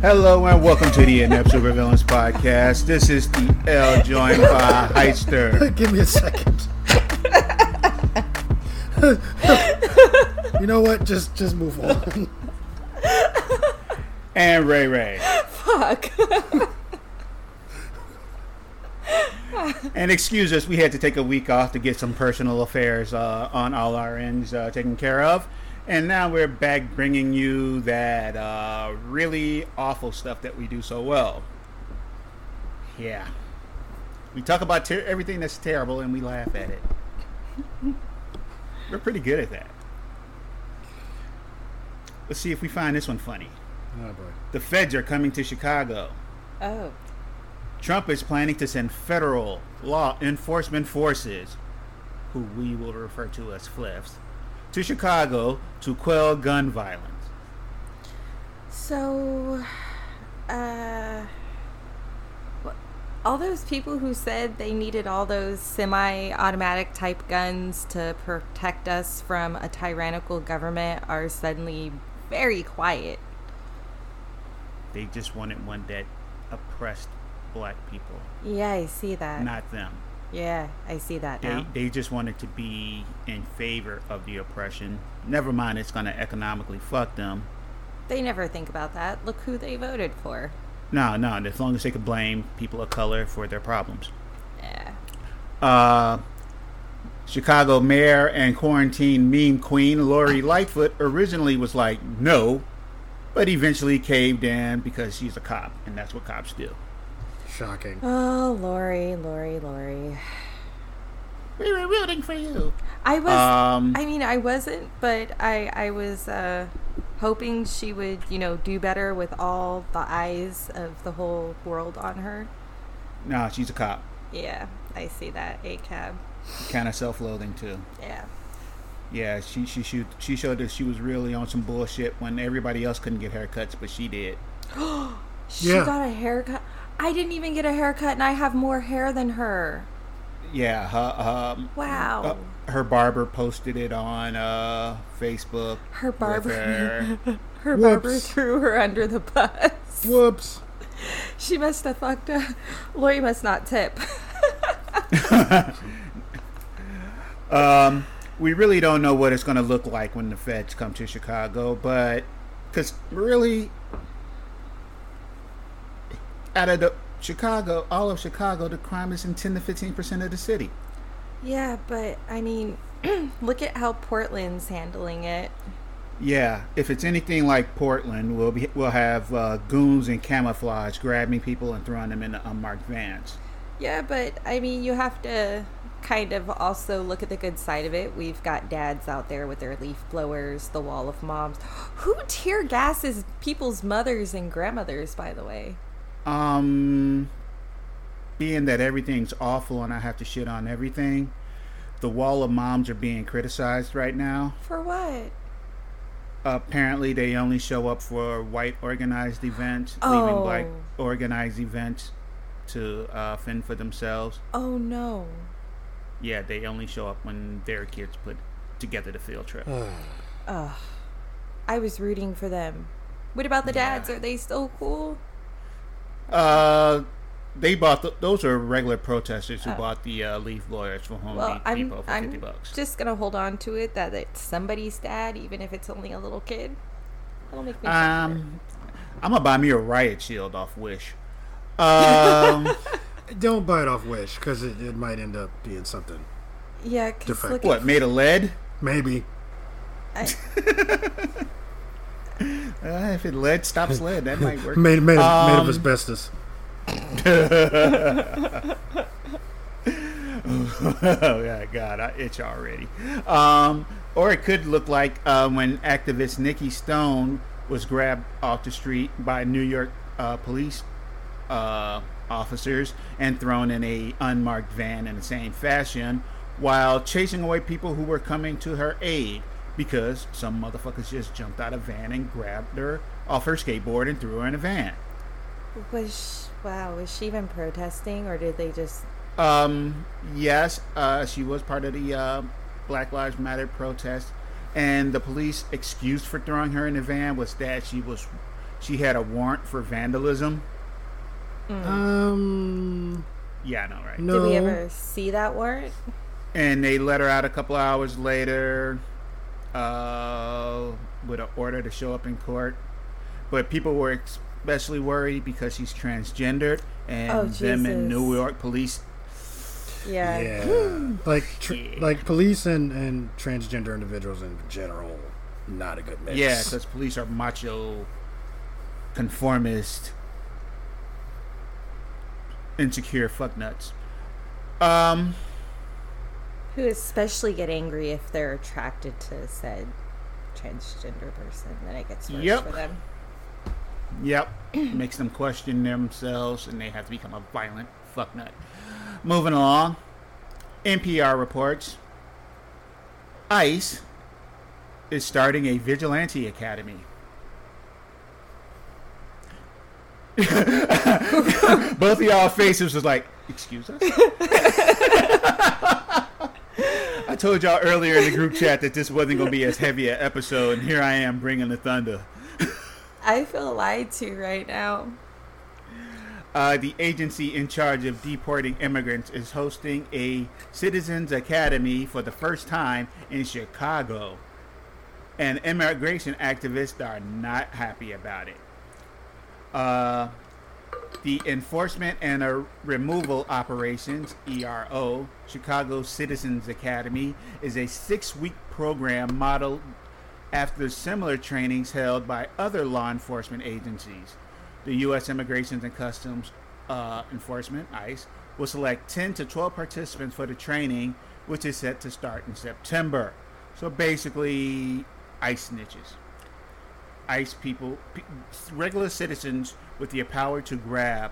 Hello and welcome to the Inept Supervillains podcast. This is the L joined by Heister Give me a second. you know what? Just just move on. and Ray Ray. Fuck. And excuse us, we had to take a week off to get some personal affairs uh, on all our ends uh, taken care of. And now we're back bringing you that uh, really awful stuff that we do so well. Yeah. We talk about ter- everything that's terrible and we laugh at it. we're pretty good at that. Let's see if we find this one funny. Oh boy. The feds are coming to Chicago. Oh. Trump is planning to send federal law enforcement forces, who we will refer to as FLIFs, to Chicago to quell gun violence. So, uh, all those people who said they needed all those semi automatic type guns to protect us from a tyrannical government are suddenly very quiet. They just wanted one that oppressed black people, Yeah, I see that. not them. Yeah, I see that They, now. they just wanted to be in favor of the oppression. Never mind, it's going to economically fuck them. They never think about that. Look who they voted for. No, no, as long as they could blame people of color for their problems. Yeah. uh, Chicago mayor and quarantine meme queen Lori Lightfoot originally was like no, but eventually caved in because she's a cop, and that's what cops do. Shocking. Oh, Lori, Lori, Lori. We were rooting for you. I was. Um, I mean, I wasn't, but I I was uh, hoping she would, you know, do better with all the eyes of the whole world on her. No, she's a cop. Yeah, I see that. A cab. Kind of self-loathing too. Yeah. Yeah, she she she she showed that she was really on some bullshit when everybody else couldn't get haircuts, but she did. She Yeah. got a haircut. I didn't even get a haircut, and I have more hair than her. Yeah, her um, Wow. uh, her barber posted it on uh, Facebook. Her barber. her. Her barber threw her under the bus. Whoops. She must have fucked up. Lori must not tip. Um, we really don't know what it's going to look like when the feds come to Chicago, but because really, out of the Chicago, all of Chicago, the crime is in 10 to 15 percent of the city. Yeah, but I mean, look at how Portland's handling it. Yeah, if it's anything like Portland, we'll be we'll have uh, goons in camouflage grabbing people and throwing them in the unmarked vans. Yeah, but I mean, you have to kind of also look at the good side of it. We've got dads out there with their leaf blowers, the wall of moms. Who tear gases people's mothers and grandmothers, by the way? Um, being that everything's awful and I have to shit on everything, the wall of moms are being criticized right now. For what? apparently they only show up for white organized events, leaving black Oh. organized events to uh, fend for themselves. Oh no. Yeah, they only show up when their kids put together the field trip. Ugh. I was rooting for them. What about the dads? Yeah. Are they still cool? Uh, they bought th- those are regular protesters who Oh. bought the uh, leaf blowers from Home Well, Depot I'm, for fifty I'm bucks. just gonna hold on to it that it's somebody's dad, even if it's only a little kid. That'll make me. feel better. Um, I'm gonna buy me a riot shield off Wish. Um, Don't buy it off Wish because it, it might end up being something. yeah, because look what at made of lead? Maybe. I, Uh, if it lead stops lead, that might work. Made made of, made of Um, asbestos. oh yeah, God, I itch already. Um, or it could look like uh, when activist Nikki Stone was grabbed off the street by New York uh, police uh, officers and thrown in a unmarked van in the same fashion while chasing away people who were coming to her aid because some motherfuckers just jumped out of a van and grabbed her off her skateboard and threw her in a van. Was she, wow? Was she even protesting, or did they just? Um, yes, uh, she was part of the uh, Black Lives Matter protest, and the police excuse for throwing her in the van was that she was she had a warrant for vandalism. Um, Yeah, I know, right? no. Did we ever see that warrant? And they let her out a couple hours later uh, with an order to show up in court. But people were especially worried because she's transgendered, and Oh, them in New York police. Yeah. Yeah, like tr- Yeah. like police and and transgender individuals in general, not a good mix. Yeah, because police are macho, conformist, insecure fucknuts. Um, Who especially get angry if they're attracted to said transgender person? Then it gets worse Yep. for them. Yep. Makes them question themselves and they have to become a violent fucknut. Moving along. NPR reports ICE is starting a vigilante academy. Both of y'all faces was like, excuse us? I told y'all earlier in the group chat that this wasn't going to be as heavy an episode, and here I am bringing the thunder. I feel lied to right now. Uh, the agency in charge of deporting immigrants is hosting a Citizens Academy for the first time in Chicago. And immigration activists are not happy about it. Uh, the Enforcement and Removal Operations, ERO, Chicago Citizens Academy, is a six week program modeled after similar trainings held by other law enforcement agencies. The U.S. Immigration and Customs uh, Enforcement, ICE, will select 10 to 12 participants for the training, which is set to start in September. So basically, ICE snitches. ICE people, regular citizens with the power to grab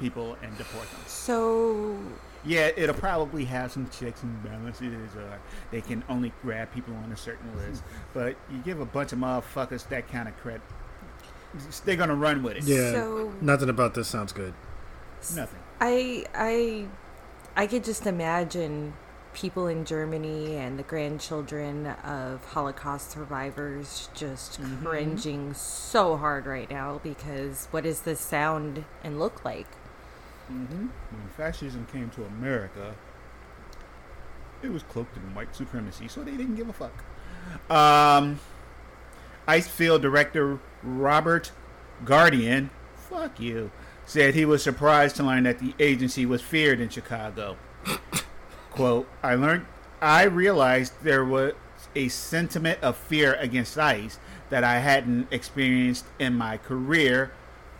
people and deport them. So Yeah, it'll probably have some checks and balances, or they can only grab people on a certain list. But you give a bunch of motherfuckers that kind of credit, they're gonna run with it. Yeah, So- nothing about this sounds good. Nothing. I I I could just imagine people in Germany and the grandchildren of Holocaust survivors just cringing so hard right now because what does this sound and look like? When fascism came to America, it was cloaked in white supremacy, so they didn't give a fuck. Um, ICE field director Robert Guadian, fuck you, said he was surprised to learn that the agency was feared in Chicago. Quote, I learned, I realized there was a sentiment of fear against ICE that I hadn't experienced in my career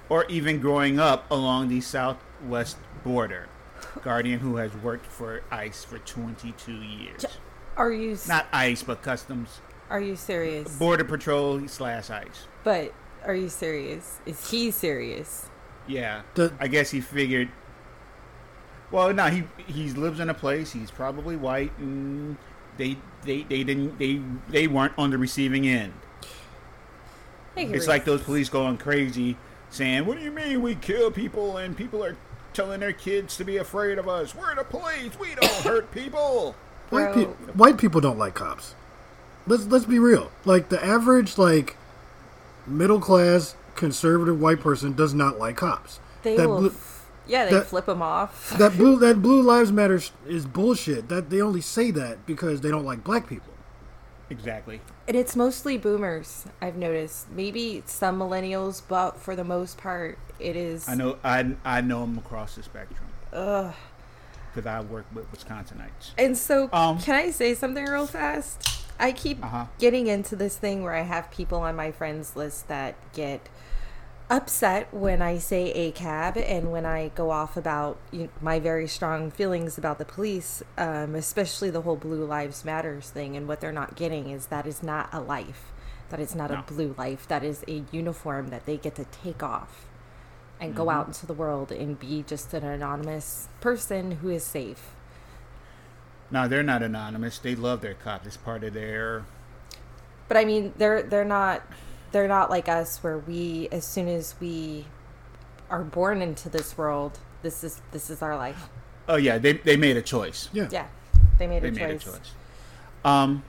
or even growing up along the southwest border. Guadian, who has worked for ICE for 22 years. Are you s- Not ICE, but Customs, are you serious? Border Patrol slash ICE. But are you serious? Is he serious? Yeah. The- I guess he figured. Well, no, he he lives in a place. He's probably white, and they they they didn't they they weren't on the receiving end. It's risk. like those police going crazy, saying, "What do you mean we kill people and people are telling their kids to be afraid of us? We're the police. We don't hurt people." White, Bro. pe- white people don't like cops. Let's let's be real. Like the average like middle class conservative white person does not like cops. they that will. blue, f- yeah, they that- flip them off. that blue that blue lives matter is bullshit. That they only say that because they don't like black people. Exactly. And it's mostly boomers, I've noticed. Maybe some millennials, but for the most part, it is. I know. I I know them across the spectrum. Ugh. Because I work with Wisconsinites. And so, Um, can I say something real fast? I keep Uh-huh. getting into this thing where I have people on my friends list that get upset when I say a cab and when I go off about you my very strong feelings about the police, um, especially the whole Blue Lives Matters thing. And what they're not getting is that is not a life. That is not No. a blue life. That is a uniform that they get to take off. and go out into the world and be just an anonymous person who is safe. No, they're not anonymous. They love their cop. It's part of their. But I mean, they're they're not they're not like us where we as soon as we are born into this world, this is this is our life. Oh yeah, they they made a choice. Yeah. Yeah, they made They a made a choice. choice. Um,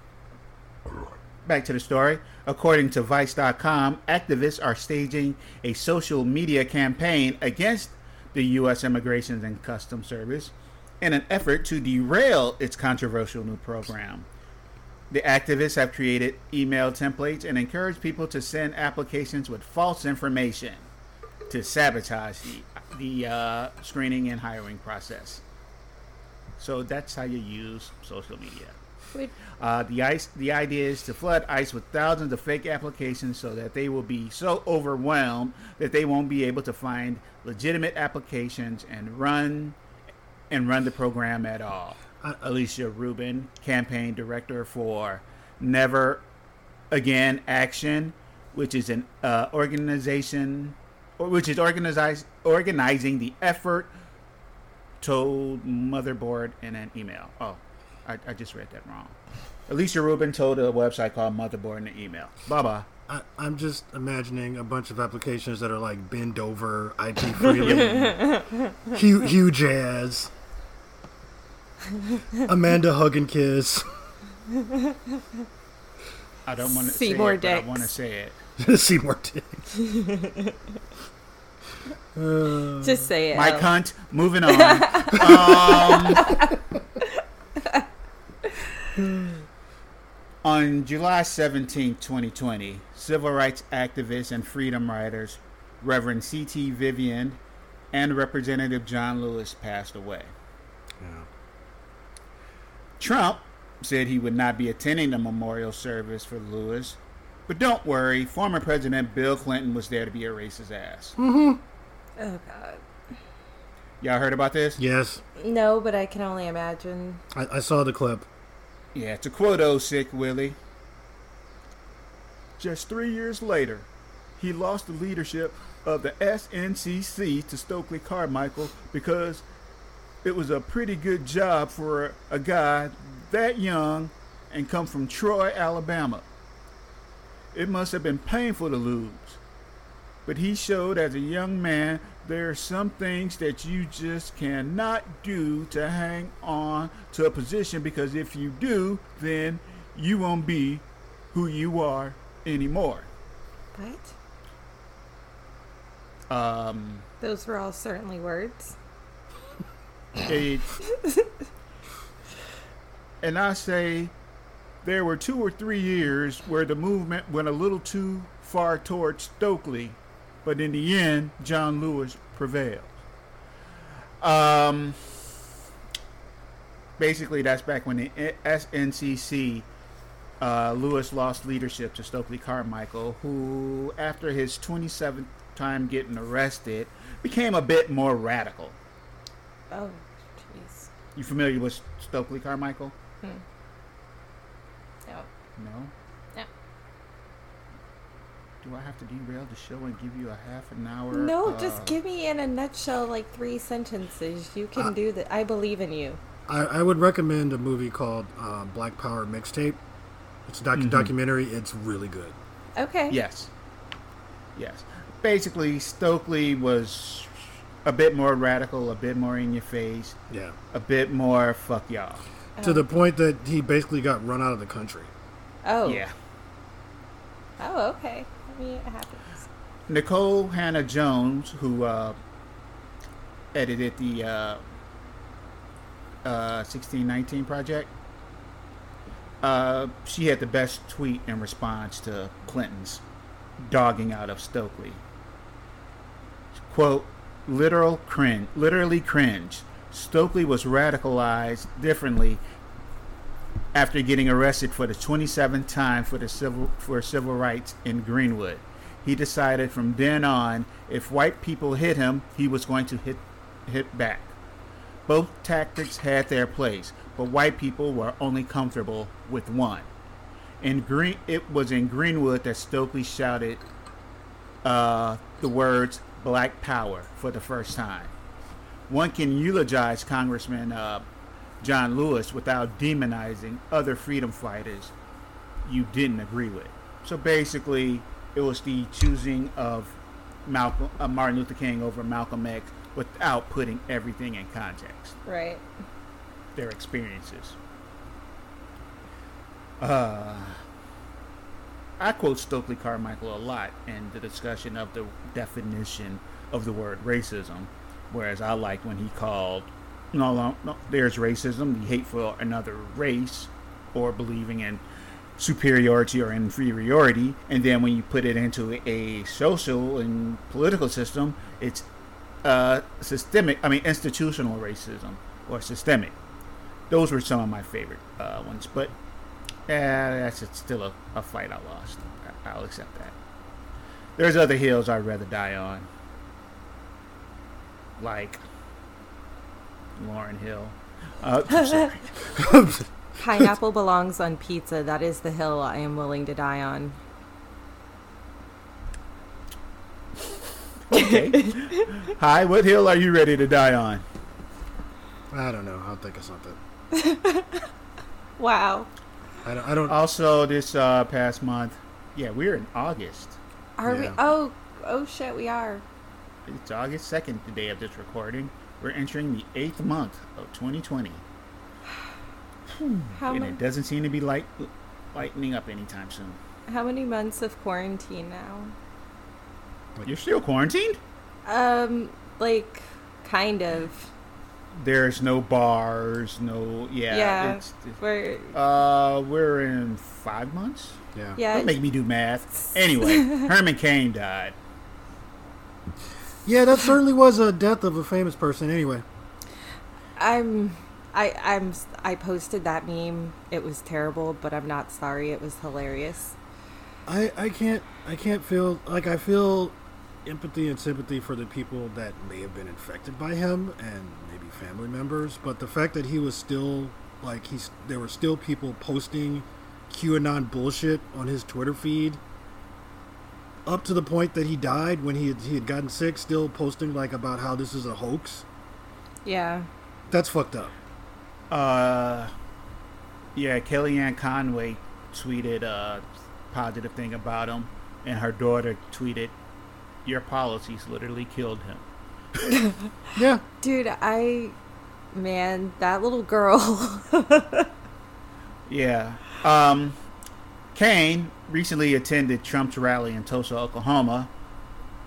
back to the story. According to Vice.com, activists are staging a social media campaign against the U.S. Immigration and Customs Service in an effort to derail its controversial new program. The activists have created email templates and encourage people to send applications with false information to sabotage the, the uh, screening and hiring process. So that's how you use social media. Uh, the ice, the idea is to flood ICE with thousands of fake applications so that they will be so overwhelmed that they won't be able to find legitimate applications and run and run the program at all. Alicia Rubin, campaign director for Never Again Action, which is an uh, organization, or which is organized, organizing the effort, told Motherboard in an email. Oh, I, I just read that wrong. Alicia Rubin told a website called Motherboard in an email. Bye bye. I, I'm just imagining a bunch of applications that are like bend over, IT freely, huge, huge jazz, Amanda hug and kiss, I don't want to say Seymour it, but I Dix. want to say it. Seymour Dicks. Uh, Just say it. Mike Al. Hunt, moving on. um, on July 17, 2020, civil rights activists and freedom riders Reverend C.T. Vivian and Representative John Lewis passed away. yeah. Trump said he would not be attending the memorial service for Lewis, but don't worry, former President Bill Clinton was there to be a racist ass. Mm-hmm. Oh God. Y'all heard about this? Yes, No, but I can only imagine. I, I saw the clip. Yeah, to quote old sick Willie. Just three years later, he lost the leadership of the SNCC to Stokely Carmichael because it was a pretty good job for a, guy that young and come from Troy, Alabama. It must have been painful to lose. But he showed as a young man there are some things that you just cannot do to hang on to a position because if you do, then you won't be who you are anymore. What? Um, Those were all certainly words. It, and I say there were two or three years where the movement went a little too far towards Stokely, but in the end, John Lewis prevailed. Um, basically, that's back when the SNCC uh, Lewis lost leadership to Stokely Carmichael, who, after his 27th time getting arrested, became a bit more radical. Oh. You familiar with Stokely Carmichael? Hmm. No. No. No. Do I have to derail the show and give you a half an hour? No, uh, just give me in a nutshell like three sentences. You can Uh, do that. I believe in you. I, I would recommend a movie called uh, Black Power Mixtape. It's a doc- documentary. It's really good. Okay. Yes. Yes. Basically, Stokely was a bit more radical, a bit more in your face, Yeah. a bit more fuck y'all. To the point that he basically got run out of the country. Oh. Yeah. Oh, okay. I mean, it happens. Nikole Hannah Jones, who uh, edited the uh, uh, 1619 project, uh, she had the best tweet in response to Clinton's dogging out of Stokely. Quote, literal cringe, literally cringe. Stokely was radicalized differently after getting arrested for the 27th time for the civil for civil rights in Greenwood. He decided from then on if white people hit him, he was going to hit hit back. Both tactics had their place, but white people were only comfortable with one. In Green, it was in Greenwood that Stokely shouted uh, the words black power for the first time. One can eulogize Congressman uh, John Lewis without demonizing other freedom fighters you didn't agree with. So basically, it was the choosing of Malcolm, uh, Martin Luther King over Malcolm X without putting everything in context, Right. their experiences. Uh, I quote Stokely Carmichael a lot in the discussion of the definition of the word racism, whereas I liked when he called no, no, there's racism, the hate for another race, or believing in superiority or inferiority, and then when you put it into a social and political system, it's uh, systemic. I mean, institutional racism or systemic. Those were some of my favorite uh, ones, but yeah, that's it's still a, a fight I lost. I- I'll accept that. There's other hills I'd rather die on, like Lauryn Hill. Uh, I'm sorry. Pineapple belongs on pizza. That is the hill I am willing to die on. Okay. Hi, what hill are you ready to die on? I don't know. I'll think of something. Wow. I don't. I don't Also, this uh, past month, yeah, we're in August. Are we? Oh, oh shit, we are. It's August 2nd, the day of this recording. We're entering the eighth month of 2020, How, and ma- it doesn't seem to be light, lightening up anytime soon. how many months of quarantine now? You're still quarantined? Um, like, kind of. There's no bars, no, yeah. Yeah. It's, We're uh, we're in five months? yeah. yeah. Don't make me do math. Anyway, Herman Cain died. Yeah, that certainly was a death of a famous person. Anyway, I'm. I I'm. I posted that meme. It was terrible, but I'm not sorry. It was hilarious. I I can't I can't feel like I feel empathy and sympathy for the people that may have been infected by him and maybe family members, but the fact that he was still like he's there were still people posting QAnon bullshit on his Twitter feed up to the point that he died when he had, he had gotten sick still posting like about how this is a hoax. Yeah. That's fucked up. Uh, yeah, Kellyanne Conway tweeted a positive thing about him, and her daughter tweeted, "Your policies literally killed him." Yeah. Dude, I. Man, that little girl. Yeah. Um, Cain recently attended Trump's rally in Tulsa, Oklahoma.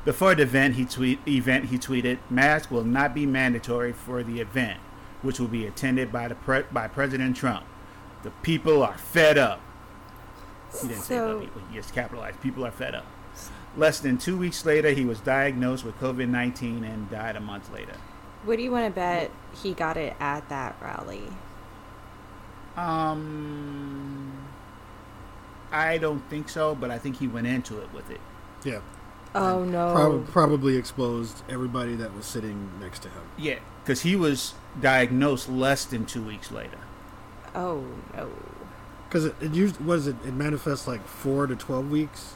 Before the event, he tweet event he tweeted, "Masks will not be mandatory for the event, which will be attended by the pre- by President Trump. The people are fed up." He didn't So- people. He just capitalized. People are fed up. Less than two weeks later, he was diagnosed with COVID nineteen and died a month later. what do you want to bet he got it at that rally? Um, I don't think so, but I think he went into it with it. Yeah. Oh no. Prob- probably exposed everybody that was sitting next to him. Yeah, because he was diagnosed less than two weeks later. Oh no. Because it, it used what is it? It manifests like four to twelve weeks,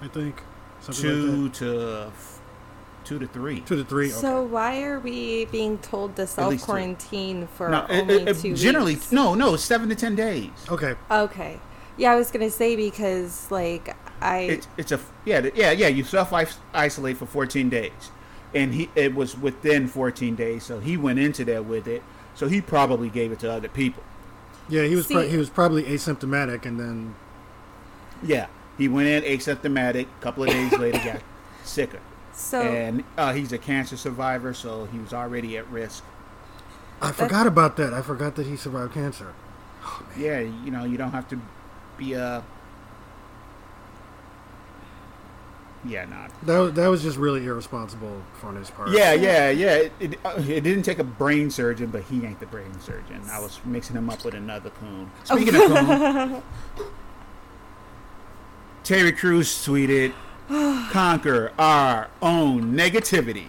I think. Something two like to f- two to three. Two to three. So why are we being told to self quarantine for No, only it- it two generally weeks? no, no, seven to ten days. Okay. Okay. Yeah, I was gonna say because like I It's it's a yeah yeah yeah. You self isolate for fourteen days, and he it was within fourteen days, so he went into there with it. So he probably gave it to other people. Yeah, he was pro- he was probably asymptomatic, and then Yeah, he went in asymptomatic. A couple of days later, got sicker, so and uh, he's a cancer survivor, so he was already at risk. I forgot about that. I forgot that he survived cancer. Yeah, you know, you don't have to be a. Yeah, not. That was, that was just really irresponsible on his part. Yeah, yeah, yeah. It, it, uh, it didn't take a brain surgeon, but he ain't the brain surgeon. I was mixing him up with another coon. Speaking of coon, Terry Crews tweeted, "Conquer our own negativity."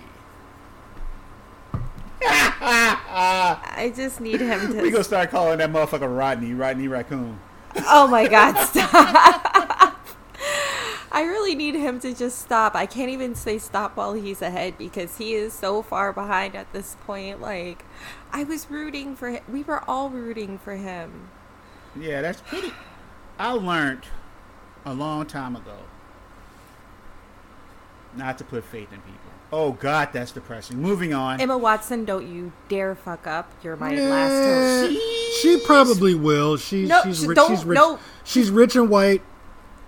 I just need him We gonna to. start calling that motherfucker Rodney, Rodney Raccoon. oh my God! Stop. I really need him to just stop. I can't even say stop while he's ahead because he is so far behind at this point. Like, I was rooting for him. We were all rooting for him. Yeah, that's pretty. I learned a long time ago not to put faith in people. Oh God, that's depressing. Moving on. Emma Watson, don't you dare fuck up. You're my Yeah. last hope. She probably will. She's No, she's she- rich. don't- she's rich. no. She's rich and white.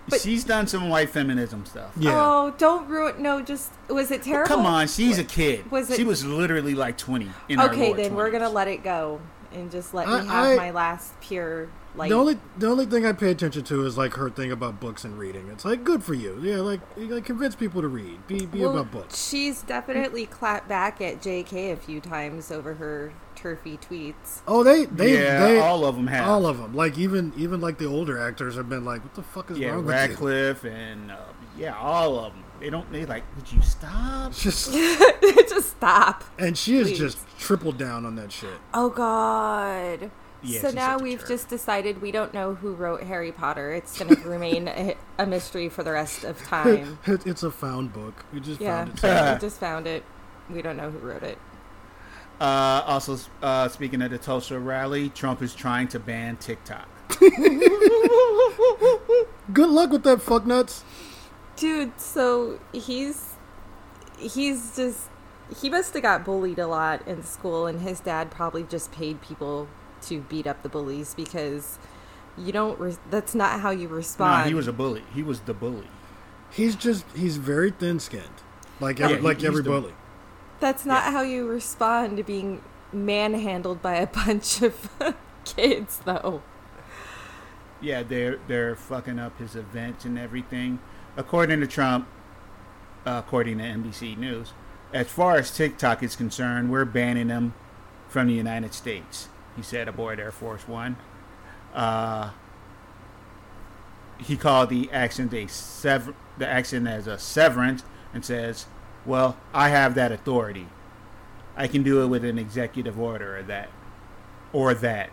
but- She's done some white feminism stuff. Yeah. Oh, don't ruin. No, just was it terrible? Come on, she's a kid. Was it- she was literally like 20 in Okay, lower then we're gonna let it go and just let I- me have I- my last pure like. the only the only thing I pay attention to is like her thing about books and reading. It's like good for you. Yeah, like like convince people to read. Be be Well, about books. She's definitely clapped back at J.K. a few times over her turfy tweets. Oh, they they yeah, they all of them have. all of them. Like even even like the older actors have been like, what the fuck is yeah, wrong with Yeah, Radcliffe and uh, yeah, all of them. They don't. They like. Would you stop? Just just stop. and she has Please. just tripled down on that shit. Oh God. Yeah, so now we've jerk. just decided we don't know who wrote Harry Potter. It's going to remain a, a mystery for the rest of time. It, it's a found book. We just Yeah, found it. we just found it. We don't know who wrote it. Uh, also, uh, speaking of the Tulsa rally, Trump is trying to ban TikTok. Good luck with that, fuck nuts. Dude, so he's he's just he must have got bullied a lot in school and his dad probably just paid people to beat up the bullies because you don't re- that's not how you Nah, respond. he was a bully. He was the bully. He's just he's very thin skinned, like every, he- like he's every the- bully. That's not how you respond to being manhandled by a bunch of kids though. Yeah, they're they're fucking up his events and everything. According to Trump, uh, according to NBC News, as far as TikTok is concerned, we're banning them from the United States. He said aboard Air Force One. Uh, he called the action a sever- the action as a severance and says, "Well, I have that authority. I can do it with an executive order or that, or that."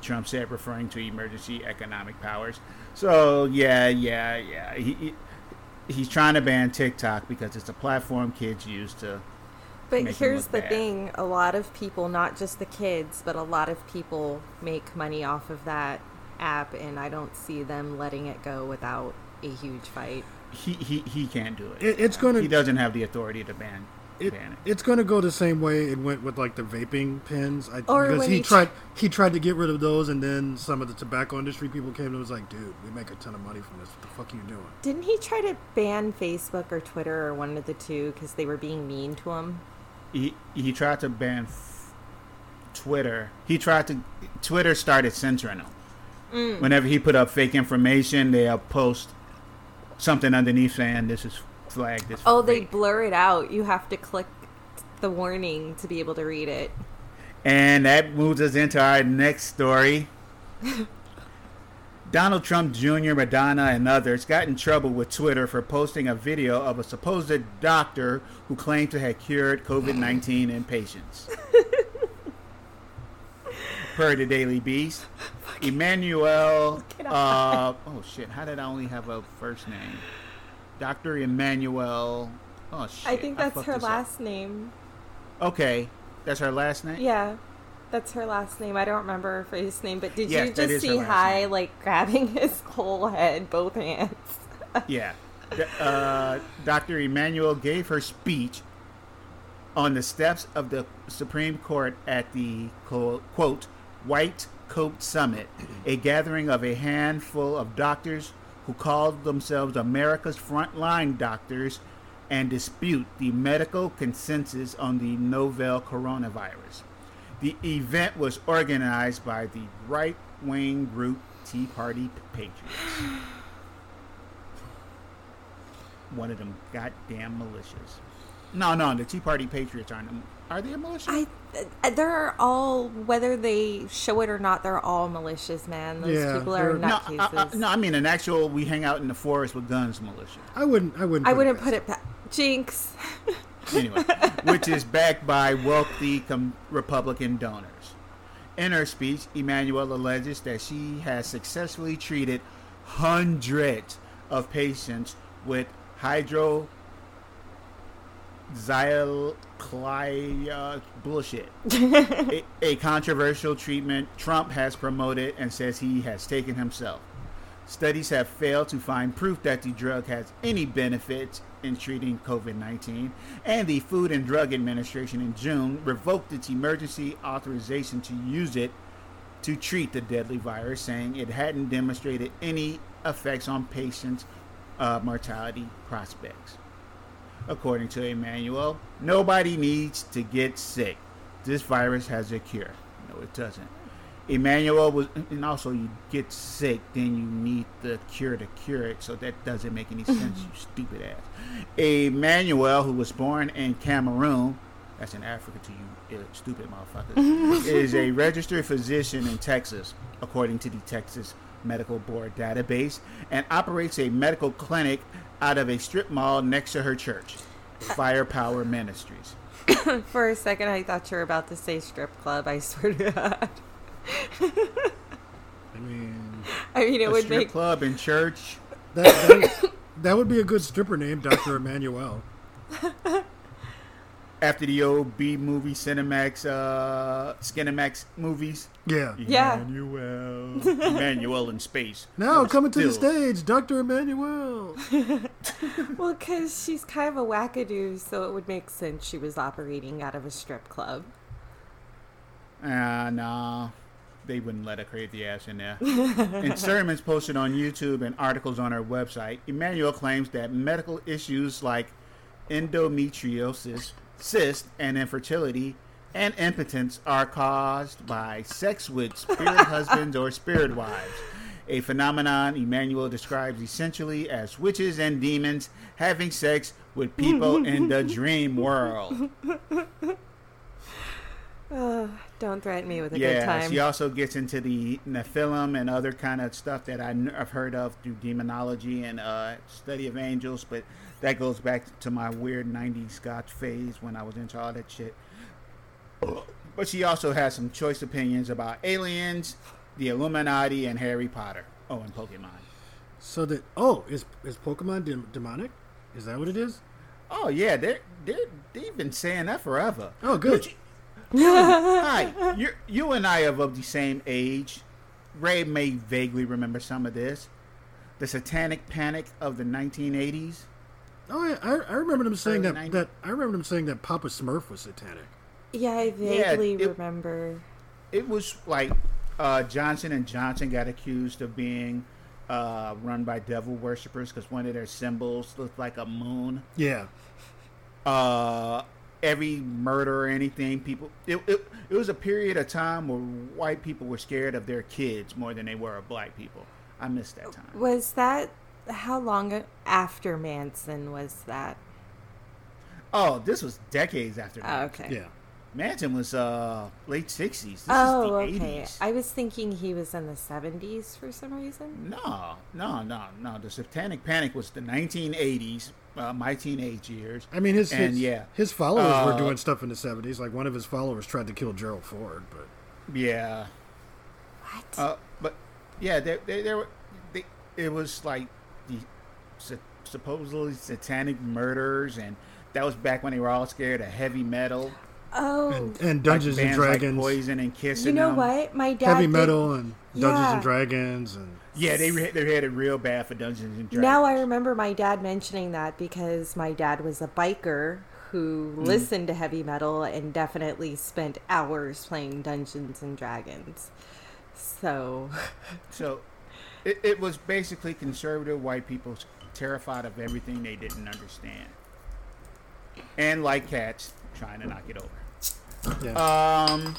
Trump said, referring to emergency economic powers. So yeah, yeah, yeah. He, he he's trying to ban TikTok because it's a platform kids use to. But here's the bad. thing a lot of people, not just the kids, but a lot of people make money off of that app, and I don't see them letting it go without a huge fight. He he, he can't do it. It- it's gonna- He doesn't have the authority to ban It, it's going to go the same way it went with like the vaping pens. I, Or because when he he tried he tried to get rid of those, and then some of the tobacco industry people came and was like, "Dude, we make a ton of money from this. What the fuck are you doing?" Didn't he try to ban Facebook or Twitter or one of the two because they were being mean to him? He he tried to ban f- Twitter. He tried to. Twitter started censoring him. Mm. Whenever he put up fake information, they'll post something underneath saying this is flagged. This Oh, they blur it out. You have to click the warning to be able to read it. And that moves us into our next story. Donald Trump Jr., Madonna, and others got in trouble with Twitter for posting a video of a supposed doctor who claimed to have cured COVID 19 in patients. per the Daily Beast, Immanuel. Uh, oh shit! How did I only have a first name? Dr. Immanuel. Oh shit! I think that's fucked her this up. last name. Okay, that's her last name. Yeah, that's her last name. I don't remember her first name, but did Yes, you just see High like grabbing his whole head, both hands? Yeah. Uh, Dr. Immanuel gave her speech on the steps of the Supreme Court at the quote White Coat Summit, a gathering of a handful of doctors who called themselves America's frontline doctors and dispute the medical consensus on the novel coronavirus. The event was organized by the right wing group Tea Party Patriots one of them goddamn militias. No, no, the Tea Party Patriots aren't. Are they a militia? I, uh, they're all whether they show it or not, they're all malicious, man. Those Yeah, people are they're- no, nutcases. I, I, no, I mean an actual. We hang out in the forest with guns militia. I wouldn't. I wouldn't. I wouldn't it put it back. Jinx. Anyway, which is backed by wealthy com- Republican donors. In her speech, Immanuel alleges that she has successfully treated hundreds of patients with hydro xyloxyl bullshit. a, a controversial treatment Trump has promoted and says he has taken himself. Studies have failed to find proof that the drug has any benefits in treating COVID 19, and the Food and Drug Administration in June revoked its emergency authorization to use it to treat the deadly virus, saying it hadn't demonstrated any effects on patients' uh, mortality prospects. According to Immanuel, nobody needs to get sick. This virus has a cure. No, it doesn't. Immanuel was, and also you get sick, then you need the cure to cure it. So that doesn't make any sense, you stupid ass. Immanuel, who was born in Cameroon, that's in Africa to you, uh, stupid motherfuckers, is a registered physician in Texas, according to the Texas Medical Board database, and operates a medical clinic out of a strip mall next to her church, Firepower Ministries. For a second, I thought you were about to say strip club. I swear to God. I mean, I mean, it A would strip make club and church. that, that, that would be a good stripper name, Dr. Immanuel. After the old B movie, Cinemax, uh, Skinemax movies. Yeah. Yeah. Emmanuel. Emmanuel in space. Now But coming to the stage, Dr. Immanuel. well, because she's kind of a wackadoo, so it would make sense she was operating out of a strip club. Ah, nah. They wouldn't let a crazy ass in there. in sermons posted on YouTube and articles on her website, Immanuel claims that medical issues like endometriosis, cyst, and infertility and impotence are caused by sex with spirit husbands or spirit wives. A phenomenon Immanuel describes essentially as witches and demons having sex with people in the dream world. Don't threaten me with a good yeah, time. she also gets into the Nephilim and other kind of stuff that I kn- I've heard of through demonology and uh, study of angels, but that goes back to my weird '90s Scotch phase when I was into all that shit. But she also has some choice opinions about aliens, the Illuminati, and Harry Potter. Oh, and Pokemon. So that oh, is is Pokemon dem- demonic? Is that what it is? Oh yeah, they're they they've been saying that forever. Oh, good. But you- Hi, you you and I are of the same age. Ray may vaguely remember some of this. The Satanic Panic of the 1980s. Oh, yeah, I, I remember them saying that, 90s. that I remember them saying that Papa Smurf was satanic. yeah, I Yeah, vaguely it- remember. It was like uh, Johnson and Johnson got accused of being uh, run by devil worshippers because one of their symbols looked like a moon. Yeah, uh, every murder or anything, people. It, it, it was a period of time where white people were scared of their kids more than they were of black people. I missed that time. Was that how long after Manson was that? Oh, this was decades after. Oh, okay. yeah. Manson was uh late sixties. Oh, is the okay. eighties. I was thinking he was in the 70s for some reason. No, no, no, no. The Satanic Panic was the nineteen eighties. Uh, my teenage years. I mean, his And, his, yeah. his followers were Uh, doing stuff in the seventies. Like one of his followers tried to kill Gerald Ford, but Yeah. What? Uh, but yeah, they, they, they were. They, it was like the su- supposedly satanic murders, and that was back when they were all scared of heavy metal, oh, and, and Dungeons like and Dragons, like Poison and Kissing. you know them. what? My dad heavy did- metal, and Dungeons Yeah. and Dragons, and Yeah, they re- they had it real bad for Dungeons and Dragons. Now I remember my dad mentioning that because my dad was a biker who Mm. listened to heavy metal and definitely spent hours playing Dungeons and Dragons. So, So, it, it was basically conservative white people terrified of everything they didn't understand, and like cats trying to knock it over. yeah. Um,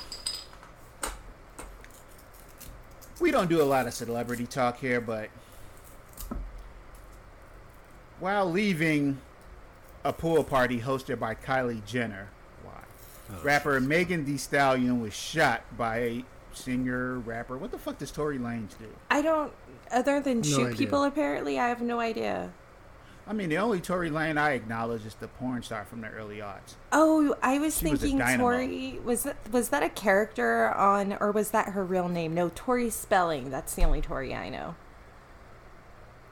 we don't do a lot of celebrity talk here, but while leaving a pool party hosted by Kylie Jenner, why? Oh, rapper Megan Thee Stallion was shot by a singer rapper. What the fuck does Tory Lanez do? I don't, other than No shoot idea. people, apparently, I have no idea. I mean, the only Tory Lane I acknowledge is the porn star from the early odds. Oh, I was She thinking dynamo. Tori was that was that a character on, or was that her real name? No, Tori Spelling. That's the only Tori I know.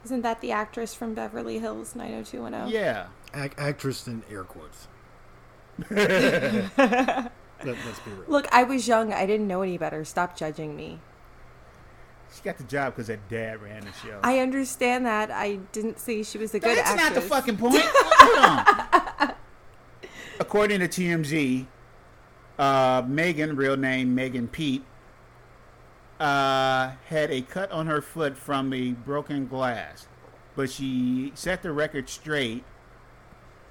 Isn't that the actress from Beverly Hills 90210? Yeah. Ac- actress in air quotes. Let, let's be real. Look, I was young. I didn't know any better. Stop judging me. She got the job because her dad ran the show. I understand that. I didn't say she was a good That's actress. not the fucking point. Hold on. According to TMZ, uh, Megan, real name Megan Pete, uh, had a cut on her foot from a broken glass, but she set the record straight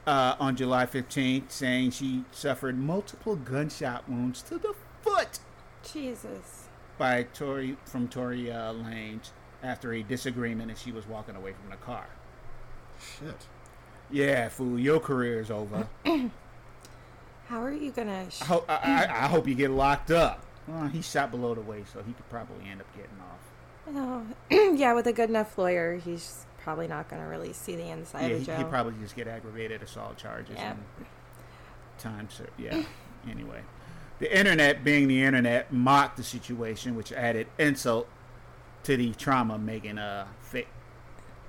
uh, on July 15th, saying she suffered multiple gunshot wounds to the foot Jesus. By Tory from Tory uh, Lanez after a disagreement as she was walking away from the car. Shit. Yeah, fool, your career is over. How are you gonna? Sh- I, hope, I, I, I hope you get locked up. Well, he shot below the waist, so he could probably end up getting off. oh. yeah, with a good enough lawyer, he's probably not gonna really see the inside yeah, of he, a jail. he probably just get aggravated assault charges Yeah. and time ser- Yeah. anyway, the internet, being the internet, mocked the situation, which added insult to the trauma making a fa-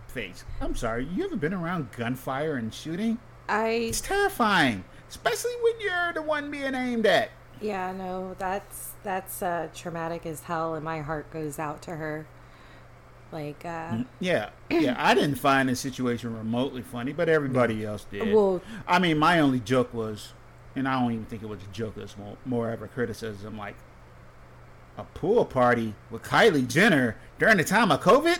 face. I'm sorry, you ever been around gunfire and shooting? I It's terrifying, especially when you're the one being aimed at. yeah no that's that's uh, traumatic as hell, and my heart goes out to her. Like uh, Yeah, yeah. I didn't find the situation remotely funny, but everybody else did. well, I mean, my only joke was, and I don't even think it was a joke. It was more, more of a criticism, like a pool party with Kylie Jenner during the time of COVID.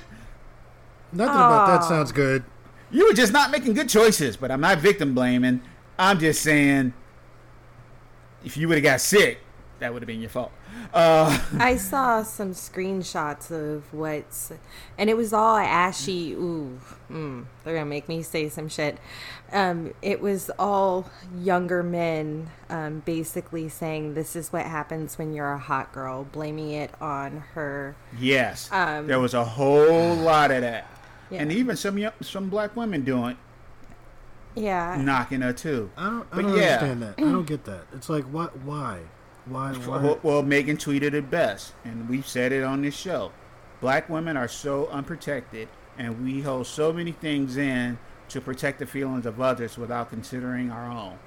Nothing about that sounds good. You were just not making good choices. But I'm not victim blaming. I'm just saying, if you would have got sick, that would have been your fault. Uh, I saw some screenshots of what's, and it was all ashy. Ooh, mm, they're gonna make me say some shit. Um, it was all younger men, um, basically saying this is what happens when you're a hot girl, blaming it on her. yes, Um, there was a whole lot of that, Yeah. and even some young, some black women doing Yeah, knocking her too. I don't, I But don't yeah. understand that. I don't get that. It's like, what? Why? Why? Why? Well, well, Megan tweeted it best, and we've said it on this show. Black women are so unprotected, and we hold so many things in to protect the feelings of others without considering our own.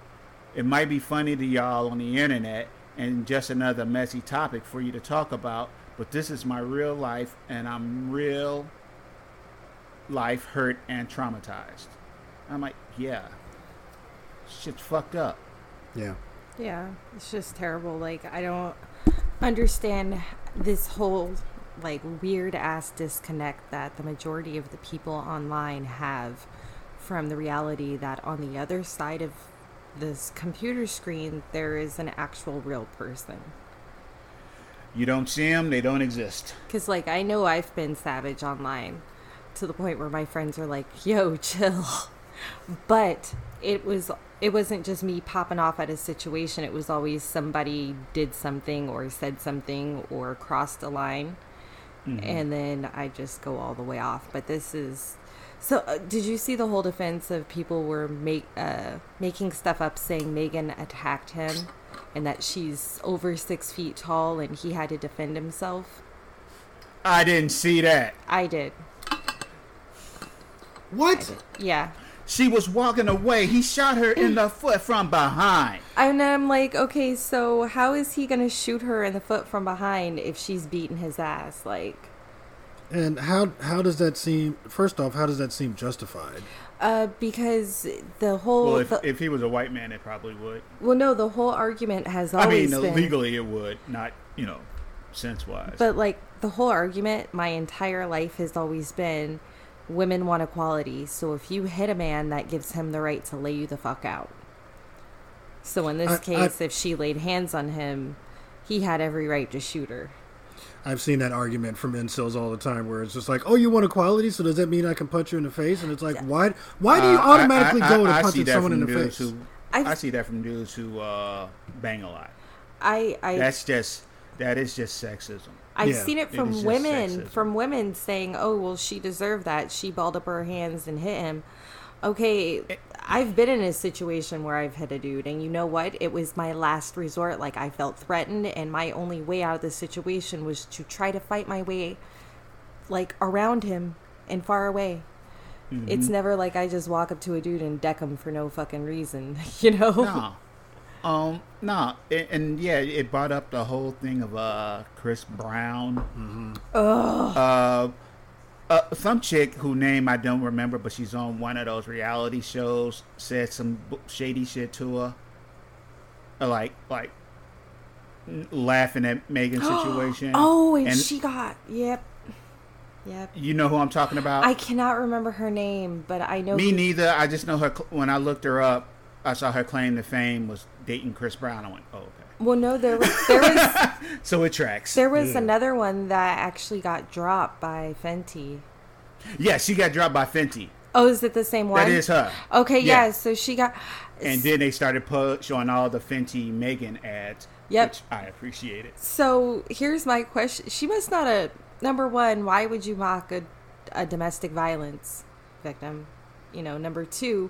It might be funny to y'all on the internet and just another messy topic for you to talk about, but this is my real life, and I'm real life hurt and traumatized. I'm like, yeah, shit's fucked up. yeah. Yeah, it's just terrible. Like I don't understand this whole like weird ass disconnect that the majority of the people online have from the reality that on the other side of this computer screen there is an actual real person. You don't see them, they don't exist. Cuz like I know I've been savage online to the point where my friends are like, "Yo, chill." But it was it wasn't just me popping off at a situation. It was always somebody did something or said something or crossed a line. And then I just go all the way off. But this is so. Uh, did you see the whole defense of people were make uh, making stuff up, saying Megan attacked him, and that she's over six feet tall, and he had to defend himself? I didn't see that. I did. What? Yeah. She was walking away. He shot her in the foot from behind. And I'm like, okay, so how is he gonna shoot her in the foot from behind if she's beating his ass? Like, And how how does that seem? First off, how does that seem justified? uh, because the whole, Well, if, the, if he was a white man, it probably would. well, no, the whole argument has I always mean, been, legally it would, not, you know, sense wise. but like the whole argument, my entire life has always been, women want equality. So if you hit a man, that gives him the right to lay you the fuck out. So in this I- I- case, if she laid hands on him, he had every right to shoot her. I've seen that argument from incels all the time, where it's just like, "Oh, you want equality, so does that mean I can punch you in the face?" And it's like, why? Why do you automatically Uh, I- automatically I- go I- I to see punching that someone in from the dudes face? Who, I've- I see that from dudes who uh, bang a lot. I, I That's just that is just sexism. I've Yeah, seen it it from just women, sexism. from women saying, "Oh, well, she deserved that. She balled up her hands and hit him." Okay, I've been in a situation where I've hit a dude, and you know what? It was my last resort. Like I felt threatened, and my only way out of the situation was to try to fight my way, like around him, and far away. Mm-hmm. It's never like I just walk up to a dude and deck him for no fucking reason, you know? No. Um, no, and, and yeah, it brought up the whole thing of uh Chris Brown. Uh, uh, some chick who name I don't remember, but she's on one of those reality shows said some shady shit to her, Uh, like like laughing at Megan's situation. Oh, and, she got yep, yep. you know who I'm talking about? I cannot remember her name, but I know Me who- neither. I just know her. cl- When I looked her up, I saw her claim to fame was dating Chris Brown. I went, oh, okay. Well, no, there was there was So it tracks. there was another one that actually got dropped by Fenty. Yeah, she got dropped by Fenty. Oh, is it the same one? That is her. Okay, Yeah. yeah. So she got. And then they started pu- showing all the Fenty Megan ads. Yep. Which I appreciate it. So here's my question: She must not a number one. Why would you mock a, a domestic violence victim? You know, number two,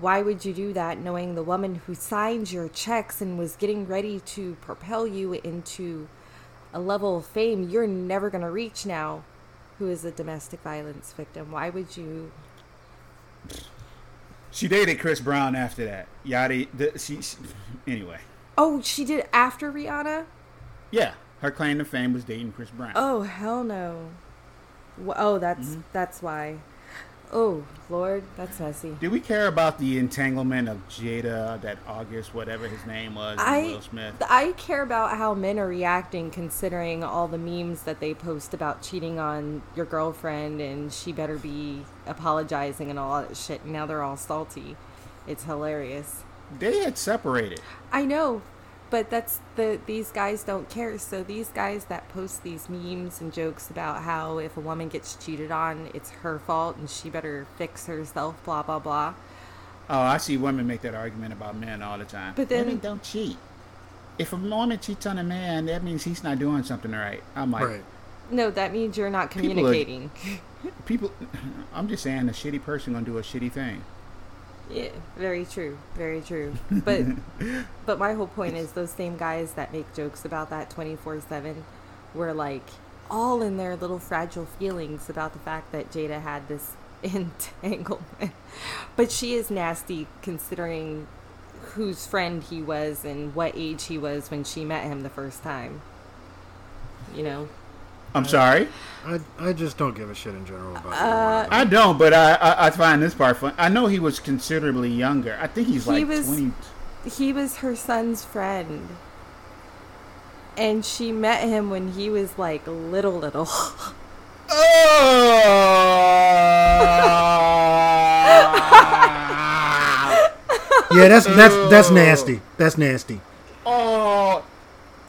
why would you do that knowing the woman who signed your checks and was getting ready to propel you into a level of fame you're never going to reach now, who is a domestic violence victim? Why would you? She dated Chris Brown after that. Yadi, The, she, she- anyway. Oh, she did after Rihanna. Yeah. Her claim to fame was dating Chris Brown. Oh hell no! Oh, that's Mm-hmm. that's why. Oh Lord, that's messy. Do we care about the entanglement of Jada, that August, whatever his name was, and I Will Smith? I care about how men are reacting, considering all the memes that they post about cheating on your girlfriend, and she better be apologizing and all that shit. Now they're all salty. It's hilarious. They had separated. I know, but that's the these guys don't care. So these guys that post these memes and jokes about how if a woman gets cheated on, it's her fault and she better fix herself. Blah blah blah. Oh, I see women make that argument about men all the time. But then- women don't cheat. If a woman cheats on a man, that means he's not doing something right. I'm like, Right. No, that means you're not People are- communicating. people. I'm just saying, a shitty person gonna do a shitty thing. Yeah, very true, very true. But but my whole point is those same guys that make jokes about that 24/7 were like all in their little fragile feelings about the fact that Jada had this entanglement. But she is nasty considering whose friend he was and what age he was when she met him the first time. You know. I'm sorry. I, I just don't give a shit in general about Uh. I don't, but I, I I find this part fun. I know he was considerably younger. I think he's He like was- 20. he was her son's friend. And she met him when he was like little little. Oh! Yeah, that's that's that's nasty. That's nasty. oh!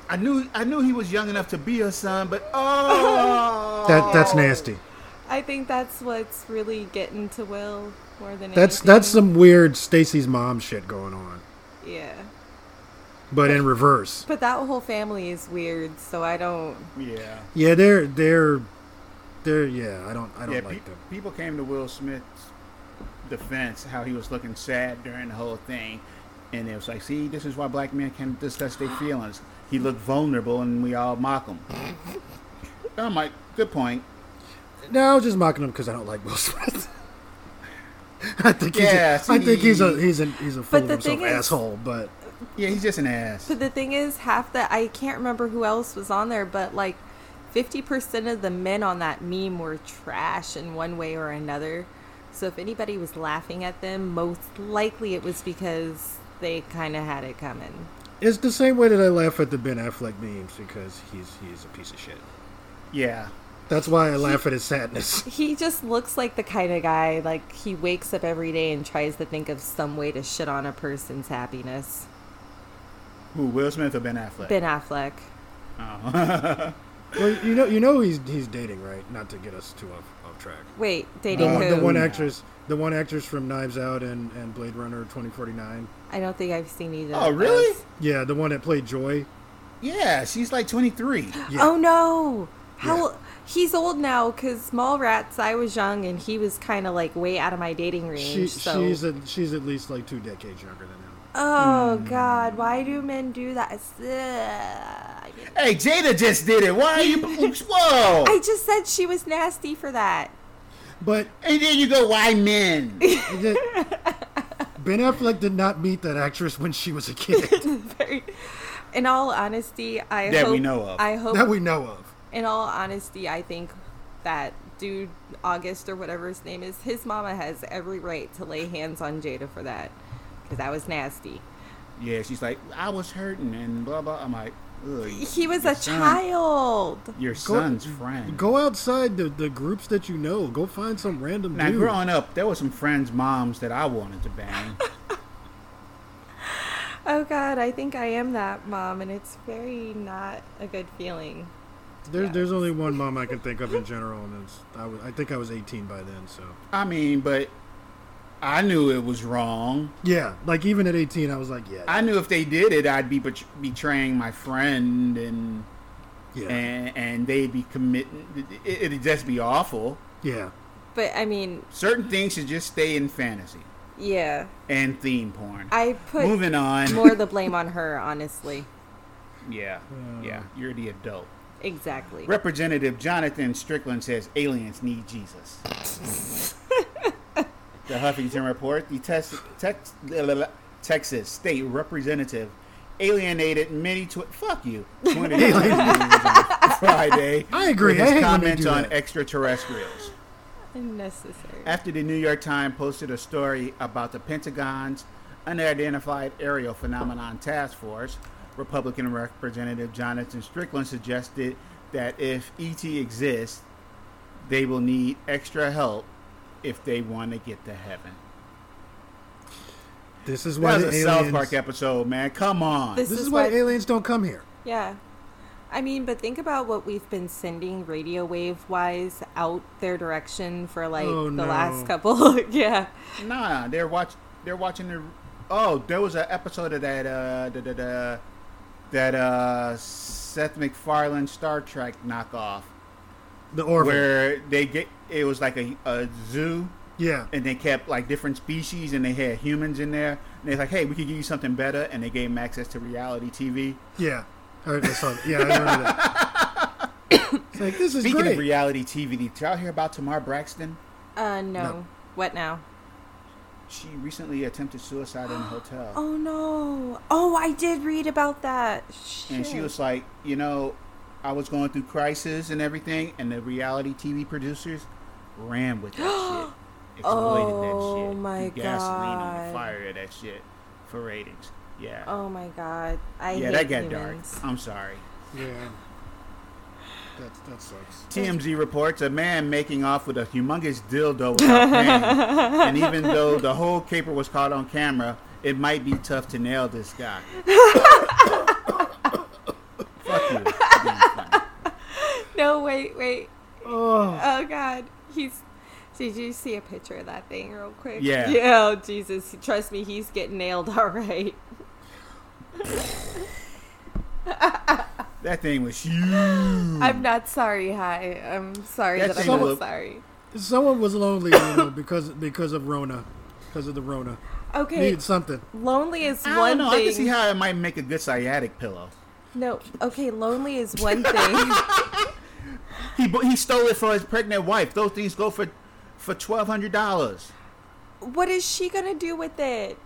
I knew I knew he was young enough to be her son, but oh! That that's nasty. I think that's what's really getting to Will more than That's anything. that's some weird Stacy's mom shit going on, yeah. but in reverse. But that whole family is weird, so I don't. Yeah. Yeah, they're they're they're yeah. I don't I don't Yeah, like pe- them. people came to Will Smith's defense how he was looking sad during the whole thing, and it was like, see, this is why black men can discuss their feelings. He looked vulnerable, and we all mock him. I'm like, good point. No, I was just mocking him because I don't like Will Smith. I think Yeah, he's a, I think he's a he's a he's a fool But of the himself thing is- asshole. But Yeah, he's just an ass. But the thing is, half the I can't remember who else was on there, but like fifty percent of the men on that meme were trash in one way or another. So if anybody was laughing at them, most likely it was because they kind of had it coming. It's the same way that I laugh at the Ben Affleck memes because he's he's a piece of shit. Yeah. That's why I laugh at his sadness. He just looks like the kind of guy like he wakes up every day and tries to think of some way to shit on a person's happiness. Who, Will Smith or Ben Affleck? Ben Affleck. Oh. well, you know you know he's he's dating right, not to get us too off off track. Wait, dating uh, one, who? the one actress, the one actress from Knives Out and, and Blade Runner 2049. I don't think I've seen either. oh, of really? those. Yeah, the one that played Joy. Yeah, she's like 23. Yeah. Oh no! How Yeah. he's old now? Cause Mallrats, I was young and he was kind of like way out of my dating range. She, so. she's a, she's at least like two decades younger than him. oh Hmm. God! Why do men do that? Ugh. Hey, Jada just did it. Why are you? Whoa! I just said she was nasty for that. But And then you go, why men? it did- Ben Affleck did not meet that actress when she was a kid Very- in all honesty, I That hope we know of. I hope that we know of. in all honesty, I think that dude August or whatever his name is, his mama has every right to lay hands on Jada for that because that was nasty. yeah, she's like, I was hurting and blah blah. I'm like, Ugh, He was a son- child. Your son's friend. Go outside the, the groups that you know. Go find some random Now, dude. growing up, there were some friends' moms that I wanted to bang. Oh God, I think I am that mom, and it's very not a good feeling. There, Yeah. There's only one mom I can think of in general, and it's, I, was, I think I was 18 by then. So I mean, but I knew it was wrong. yeah, like even at 18, I was like, yeah, I knew if they did it, I'd be bet- betraying my friend, and yeah, and, and they'd be committing. It, it'd just be awful. yeah. But I mean, Certain things should just stay in fantasy yeah, and theme porn. I put Moving on. more the blame on her, honestly. Yeah, yeah, you're the adult. Exactly. Representative Jonathan Stickland says aliens need Jesus. the Huffington Report, the tex- tex- Texas state representative alienated many tw- fuck you 20 on Friday. I agree. with I his hate when comments on that. extraterrestrials. Unnecessary. After the New York Times posted a story about the Pentagon's unidentified aerial phenomenon task force, Republican Representative Jonathan Stickland suggested that if ET exists, they will need extra help if they want to get to heaven. This is why That the a aliens. South Park episode, man. Come on. This- This is is why what- aliens don't come here. Yeah. I mean, but think about what we've been sending radio wave wise out their direction for like Oh, the no. last couple. yeah. Nah, they're watch. They're watching the. Oh, there was an episode of that. Uh, da, da, da, that uh, Seth MacFarlane Star Trek knockoff, The Orville. where they get. It was like a, a zoo, yeah, and they kept like different species, and they had humans in there. And they're like, "Hey, we could give you something better," and they gave them access to reality TV. yeah. I, I saw that. Yeah, I remember that. it's like this is Speaking great. of reality TV, did y'all hear about Tamar Braxton? Uh, no. No. What now? She recently attempted suicide in a hotel. Oh no. Oh, I did read about that. Shit. And she was like, you know, I was going through crisis and everything, and the reality TV producers ran with that shit, exploited Oh, that shit, Oh my threw gasoline on the fire of that shit for ratings. Yeah, Oh my god. I yeah, hate that got humans. dark. I'm sorry. yeah, that that sucks. TMZ reports a man making off with a humongous dildo without paying, and even though the whole caper was caught on camera, it might be tough to nail this guy. Fuck you. For being funny. No, wait, wait. Oh, Oh god. He's did you see a picture of that thing real quick? Yeah. Yeah, oh Jesus. Trust me, he's getting nailed all right. That thing was huge. I'm not sorry, hi. I'm sorry That that, I'm not sorry. someone was lonely, you know, because because of Rona, because of the Rona. Okay, Needed something. lonely is I one don't know. I can see how it might make a good sciatic pillow. no, okay, lonely is one thing. He he stole it for his pregnant wife. Those things go for for twelve hundred dollars. what is she gonna do with it?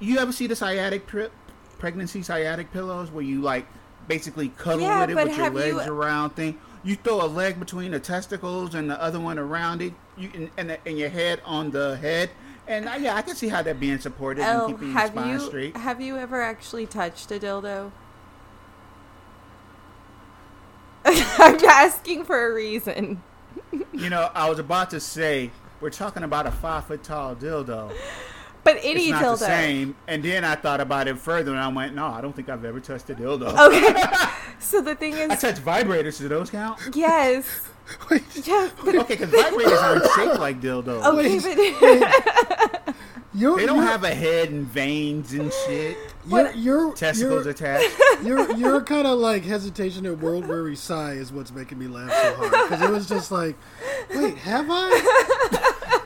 You ever see the sciatic pri- pregnancy sciatic pillows where you like basically cuddle Yeah, with it with your have you- legs around thing? You throw a leg between the testicles and the other one around it. You and and, the, and your head on the head. And I, yeah, I can see how that being supported and Oh, keeping your have spine you straight. have you ever actually touched a dildo? I'm asking for a reason. You know, I was about to say we're talking about a five foot tall dildo. But any it's not dildo. the same. And then I thought about it further, and I went, "No, I don't think I've ever touched a dildo. Okay. so the thing is, I is, touched vibrators. Do those count? yes, Wait, yeah, but Okay, because vibrators aren't shaped like dildos. okay, but you're, They don't you're, have a head and veins and shit. You're, you're, Testicles you're, attached. your your kind of like hesitation and world weary sigh is what's making me laugh so hard because it was just like, wait, have I?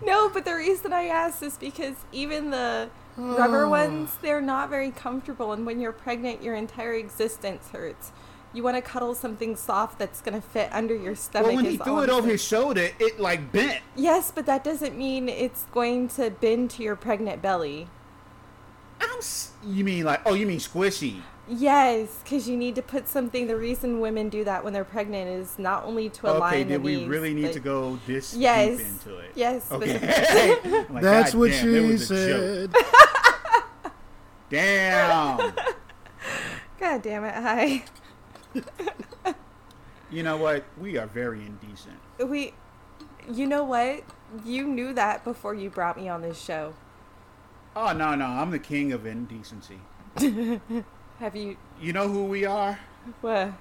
no, but the reason I asked is because even the rubber Oh. ones, they're not very comfortable, and when you're pregnant, your entire existence hurts. You want to cuddle something soft that's gonna fit under your stomach. Well, when he threw all it over saying. his shoulder, it like bent. Yes, but that doesn't mean it's going to bend to your pregnant belly. I'm. You mean like? Oh, you mean squishy? Yes, because you need to put something. The reason women do that when they're pregnant is not only to align Okay, did we knees, really need to go this Yes. deep into it? Yes, Okay. Like, That's God what damn, she was said. Damn. God damn it! Hi. you know what? We are very indecent. We, you know what? You knew that before you brought me on this show. Oh no, no, I'm the king of indecency. Have you? You know who we are? What?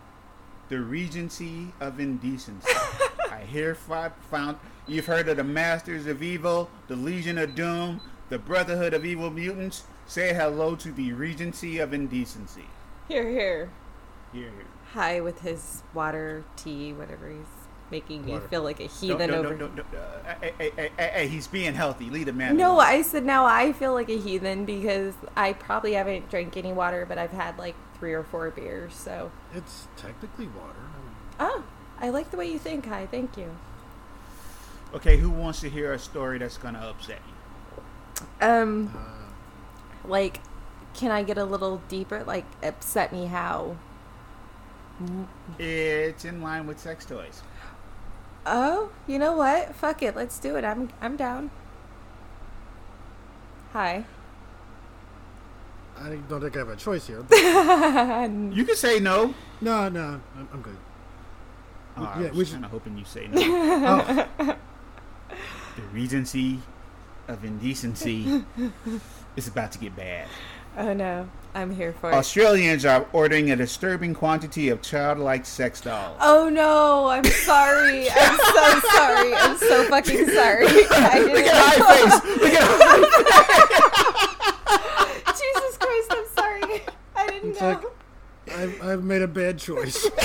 The Regency of Indecency. I hereby found. You've heard of the Masters of Evil, the Legion of Doom, the Brotherhood of Evil Mutants. Say hello to the Regency of Indecency. Here, here, here. Here. Hi with his water, tea, whatever he's making me feel like a heathen no, no, over. no, no, uh, hey, hey, hey, he's being healthy. Lead a man. No. I said now I feel like a heathen because I probably haven't drank any water, but I've had like three or four beers. So, It's technically water. Oh, I like the way you think, Hi. Thank you. Okay, who wants to hear a story that's gonna upset you? Um, uh, like, can I get a little deeper? Like, upset me how? It's in line with sex toys. Oh, you know what? Fuck it, let's do it. I'm I'm down. Hi. I don't think I have a choice here. You can say no. no, no, I'm, I'm good. Oh, I Yeah, was we should- kind of hoping you say no. Oh, the Regency of Indecency is about to get bad. Oh no, I'm here for it. Australians are ordering a disturbing quantity of childlike sex dolls. Oh no, I'm sorry. I'm so sorry. I'm so fucking sorry. I Look didn't at high face. Look at Jesus Christ, I'm sorry. I didn't it's know. like I've, I've made a bad choice.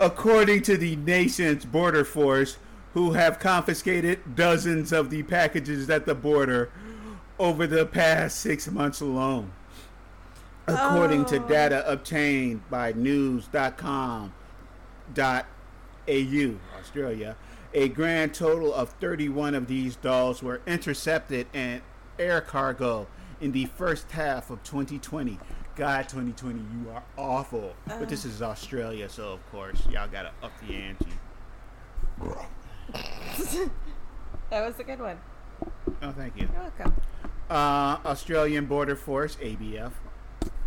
According to the nation's border force, who have confiscated dozens of the packages at the border over the past six months alone. According to Oh. data obtained by news.com.au, Australia, a grand total of 31 of these dolls were intercepted in air cargo in the first half of 2020. God, 2020, you are awful. But this is oh. Australia, so of course, y'all gotta up the ante. That was a good one. Oh, thank you. You're welcome. Uh, Australian Border Force (ABF)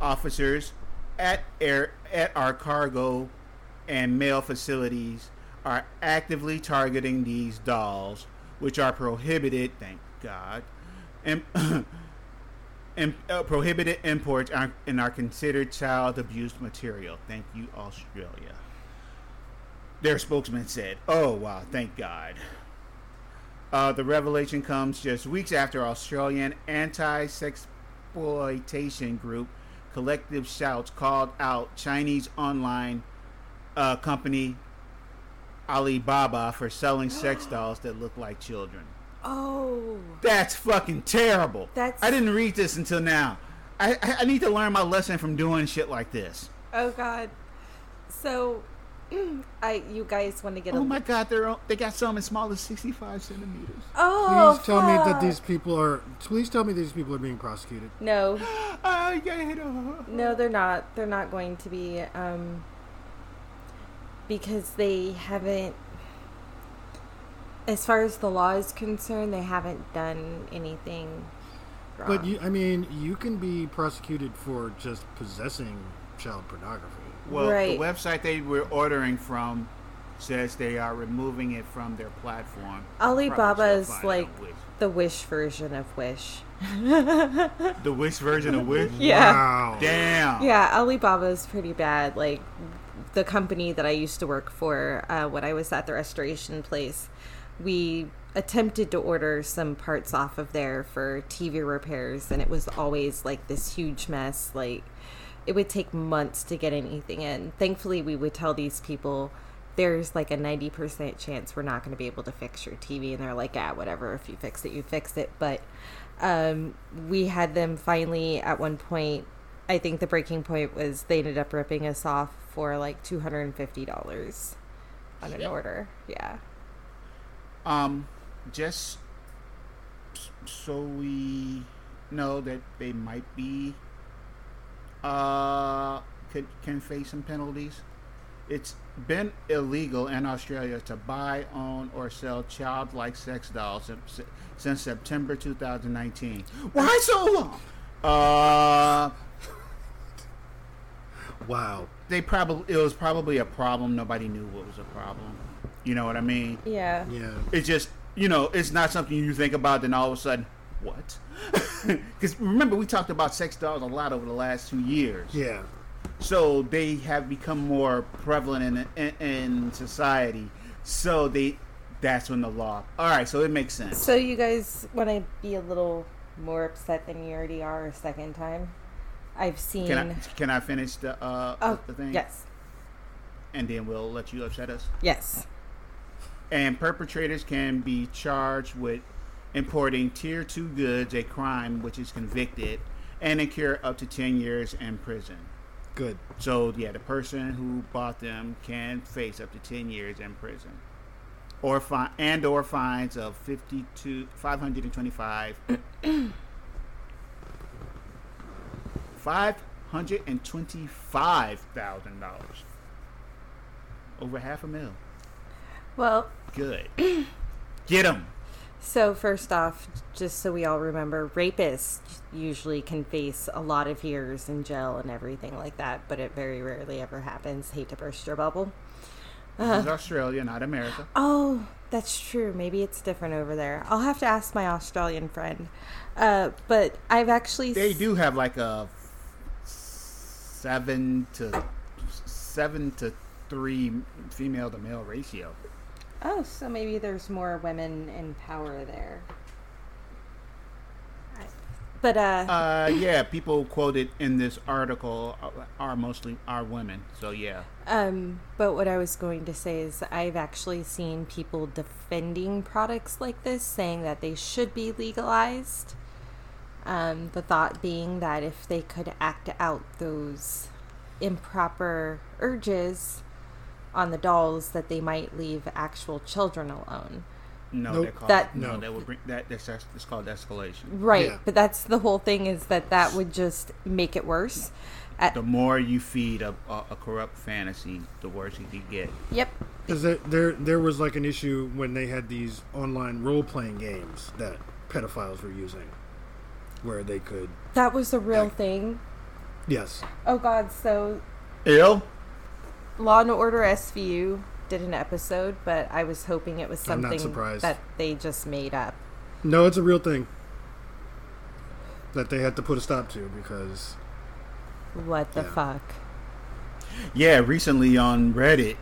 officers at air at our cargo and mail facilities are actively targeting these dolls, which are prohibited. Thank God. And, and uh, prohibited imports are, and are considered child abuse material. Thank you, Australia. Their spokesman said, "Oh wow, thank God." Uh, the revelation comes just weeks after Australian anti-sexploitation group Collective Shouts called out Chinese online uh, company Alibaba for selling sex dolls that look like children. Oh, That's fucking terrible. That's- I didn't read this until now. I, I need to learn my lesson from doing shit like this. oh God. So, I you guys want to get a Oh my god, they're o- they got some as small as 65 centimeters. Oh, Please tell me that these people are. Please tell me these people are being prosecuted. No, I get it. no, they're not. They're not going to be. Um, because they haven't. As far as the law is concerned, they haven't done anything. Wrong. But you, I mean, you can be prosecuted for just possessing child pornography. Well, Right. the website they were ordering from says they are removing it from their platform. Alibaba is like which. the Wish version of Wish. the Wish version of Wish. Yeah. Wow. Damn. Yeah, Alibaba is pretty bad. Like the company that I used to work for uh, when I was at the restoration place, we attempted to order some parts off of there for TV repairs, and it was always like this huge mess. Like it would take months to get anything in. Thankfully, we would tell these people. There's like a 90% chance we're not going to be able to fix your TV. And they're like, yeah, whatever. If you fix it, you fix it. But um, we had them finally at one point I think the breaking point was they ended up ripping us off for like two hundred and fifty dollars on an order. Yeah. Um, just so we know that they might be uh could can face some penalties. It's been illegal in Australia to buy, own, or sell childlike sex dolls since, since September 2019. Why so long? Uh, Wow. they probably it was probably a problem. Nobody knew what was a problem. You know what I mean? Yeah. Yeah. It's just you know, it's not something you think about. Then all of a sudden, what? Because remember, we talked about sex dolls a lot over the last two years. Yeah. So they have become more prevalent in, in in society. So they that's when the law. All right, so it makes sense. So you guys want to be a little more upset than you already are a second time? I've seen. Can I can I finish the uh oh, the thing? yes, And then we'll let you upset us. yes. and perpetrators can be charged with importing tier 2 goods a crime which is convicted and incur up to 10 years in prison. Good. so yeah the person who bought them can face up to 10 years in prison. Or fine and or fines of 52 525 $525,000 over half a mil. Well, good. Get them so first off, just so we all remember, rapists usually can face a lot of years in jail and everything like that, but it very rarely ever happens. Hate to burst your bubble. this is australia not america Oh, that's true. Maybe it's different over there. I'll have to ask my Australian friend. Uh, but I've actually they s- do have like a seven to seven to three female to male ratio. Oh, so maybe there's more women in power there. But uh, Uh, yeah, people quoted in this article are- are mostly are women. So yeah, um, but what I was going to say is I've actually seen people defending products like this, saying that they should be legalized. Um, the thought being that if they could act out those improper urges on the dolls, that they might leave actual children alone. no, Nope. called That- no, No. that would bring that. That's it's called escalation. Right, Yeah. but that's the whole thing is that that would just make it worse. At, The more you feed a, a, a corrupt fantasy, the worse it could get. yep. Because there, there, there was like an issue when they had these online role playing games that pedophiles were using, where they could, That was a real Like- thing. yes, Oh god, so Ill. Law and Order SVU did an episode, but I was hoping it was something that they just made up. no, it's a real thing that they had to put a stop to because What the Yeah. fuck? Yeah, recently on Reddit,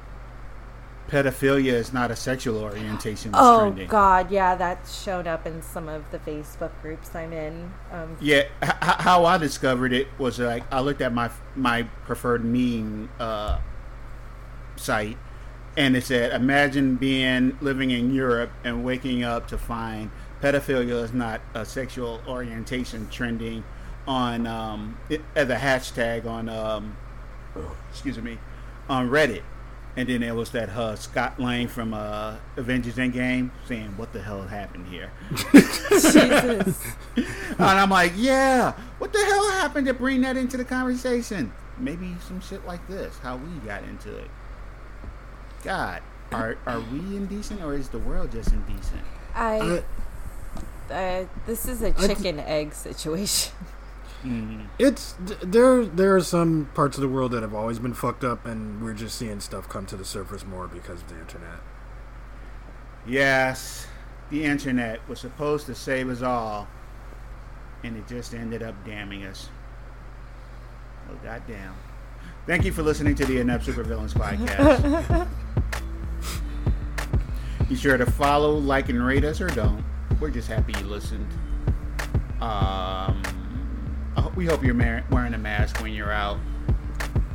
pedophilia is not a sexual orientation. Oh trending. god, yeah, that's shown up in some of the Facebook groups I'm in. Um, Yeah, h- h- how I discovered it was like I looked at my my preferred meme uh, site, and it said, "Imagine being living in Europe and waking up to find pedophilia is not a sexual orientation trending on um, it, as a hashtag on um, excuse me on Reddit." And then there was that uh, Scott Lang from uh, Avengers Endgame saying, "What the hell happened here?" And I'm like, yeah, what the hell happened to bring that into the conversation? Maybe some shit like this, how we got into it. God, are are we indecent or is the world just indecent? I I, uh, this is a th- chicken egg situation. Mm. it's there. There are some parts of the world that have always been fucked up, and we're just seeing stuff come to the surface more because of the internet. Yes, the internet was supposed to save us all, and it just ended up damning us. Oh goddamn! Thank you for listening to the Inept Supervillains podcast. Be sure to follow, like, and rate us, or don't. We're just happy you listened. Um, I ho- we hope you're wearing a mask when you're out.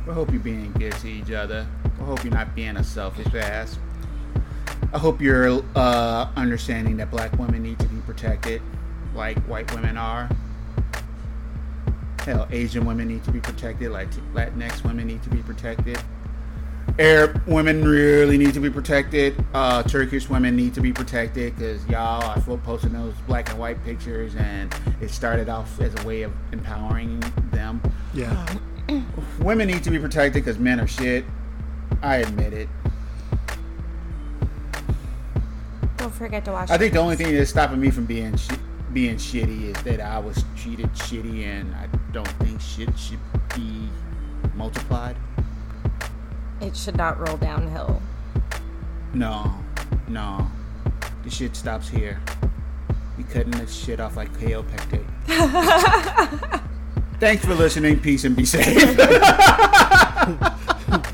We hope you're being good to each other. We hope you're not being a selfish ass. I hope you're uh, understanding that black women need to be protected like white women are. Hell, Asian women need to be protected. Like Latinx women need to be protected. Arab women really need to be protected. Uh, Turkish women need to be protected because y'all are posting those black and white pictures, and it started off as a way of empowering them. Yeah. women need to be protected because men are shit. I admit it. Don't forget to watch. I think the only thing that's stopping me from being sh- being shitty is that I was treated shitty, and I don't think shit should be multiplied. It should not roll downhill. No, no, the shit stops here. You cutting this shit off like Kaopectate. Thanks for listening. Peace and be safe.